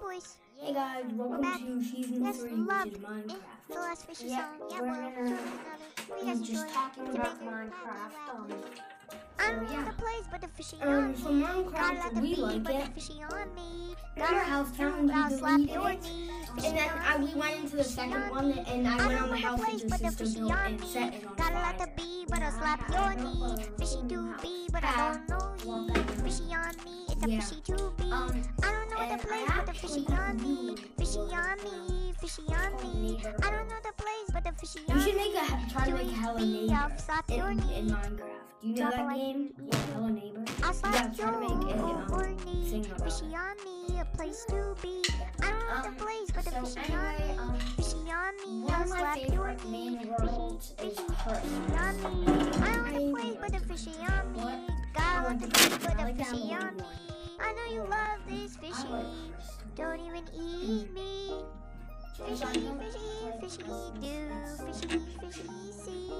boys. Hey guys, welcome back. to season Yes, three, love. which is Minecraft. The last fishy Yeah, song. Yeah, we're boy. gonna- Join another. You We're guys just enjoy. talking It's about. Minecraft. Um, I don't so, know the place, but the fishy Um, on so me. Got a Minecraft, lot to we be, like but it. the fishy on me. Got our house I'll we deleted it. And then I, we went into the second one, and I went on the house place, but the the fishy built on and me. set it on Got a lot to fire. be, but I'll slap your knee. Fishy to be, but I don't know ye. Fishy on me, it's a Yeah. fishy to I don't know the place, but the fishy You should make a try to make a Hello Neighbor in, in. Minecraft. Do you know that game? Yeah, Hello Neighbor. I'll Yeah, try to make it, um, about Fishy on me, a place to be. I don't know Um, the place, but the so fishy anyway, on um, me. Fishy on me, One of my slap your favorite knee. main worlds Fishy, is fishy, fishy on me. I don't know the place, but the fishy on me. Got I a to the first but the fishy on me. I know you love this fishy. Don't even eat me. Fishy, fishy, fishy do. Fishy, fishy see.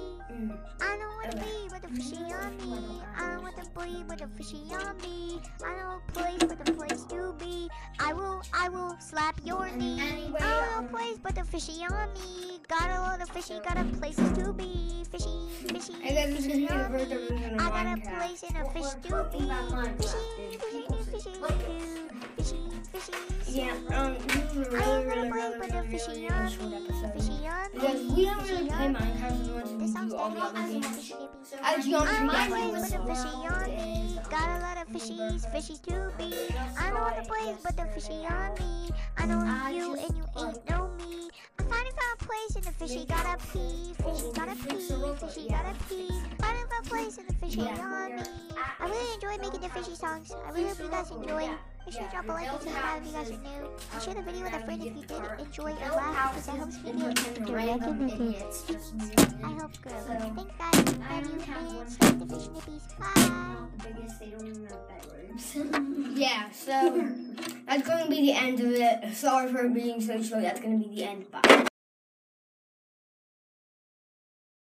I don't want to be with the fishy on me. I don't want to be with the fishy on me. I a place but the place to be. I will, I will slap your knee. I um, don't a place but the fishy on me. Got a lot of fishy, got a places to be. Fishy, fishy, fishy on me. I got a place in a fish to be. Fishy, is fishy, fishy, do. Fishy, fishy, Yeah, see. um, is a I really, really, but the fishy really, on me. episode. Fishy on me. Because we don't really play. Minecraft as much as we do all the other games. As you I know, don't my know but the fishy on me. Got a lot of fishies, fishies to be. I know the place, but the fishy on me. I know you and you ain't know me. I finally found a place in the fishy gotta pee. Fishy gotta pee, fishy gotta pee. Finally found a place in the fishy on me. I really enjoy making the fishy songs. I really hope you guys enjoy. Make sure to drop a like and subscribe if you guys are new. And share the video with a friend if you did enjoy or laugh because that helps me get to recognition. I hope good. Thanks guys. Love you and stay the fish nippies. Bye. biggest, they don't even have bedrooms. yeah, so that's going to be the end of it. Sorry for being so short. That's going to be the end. Bye.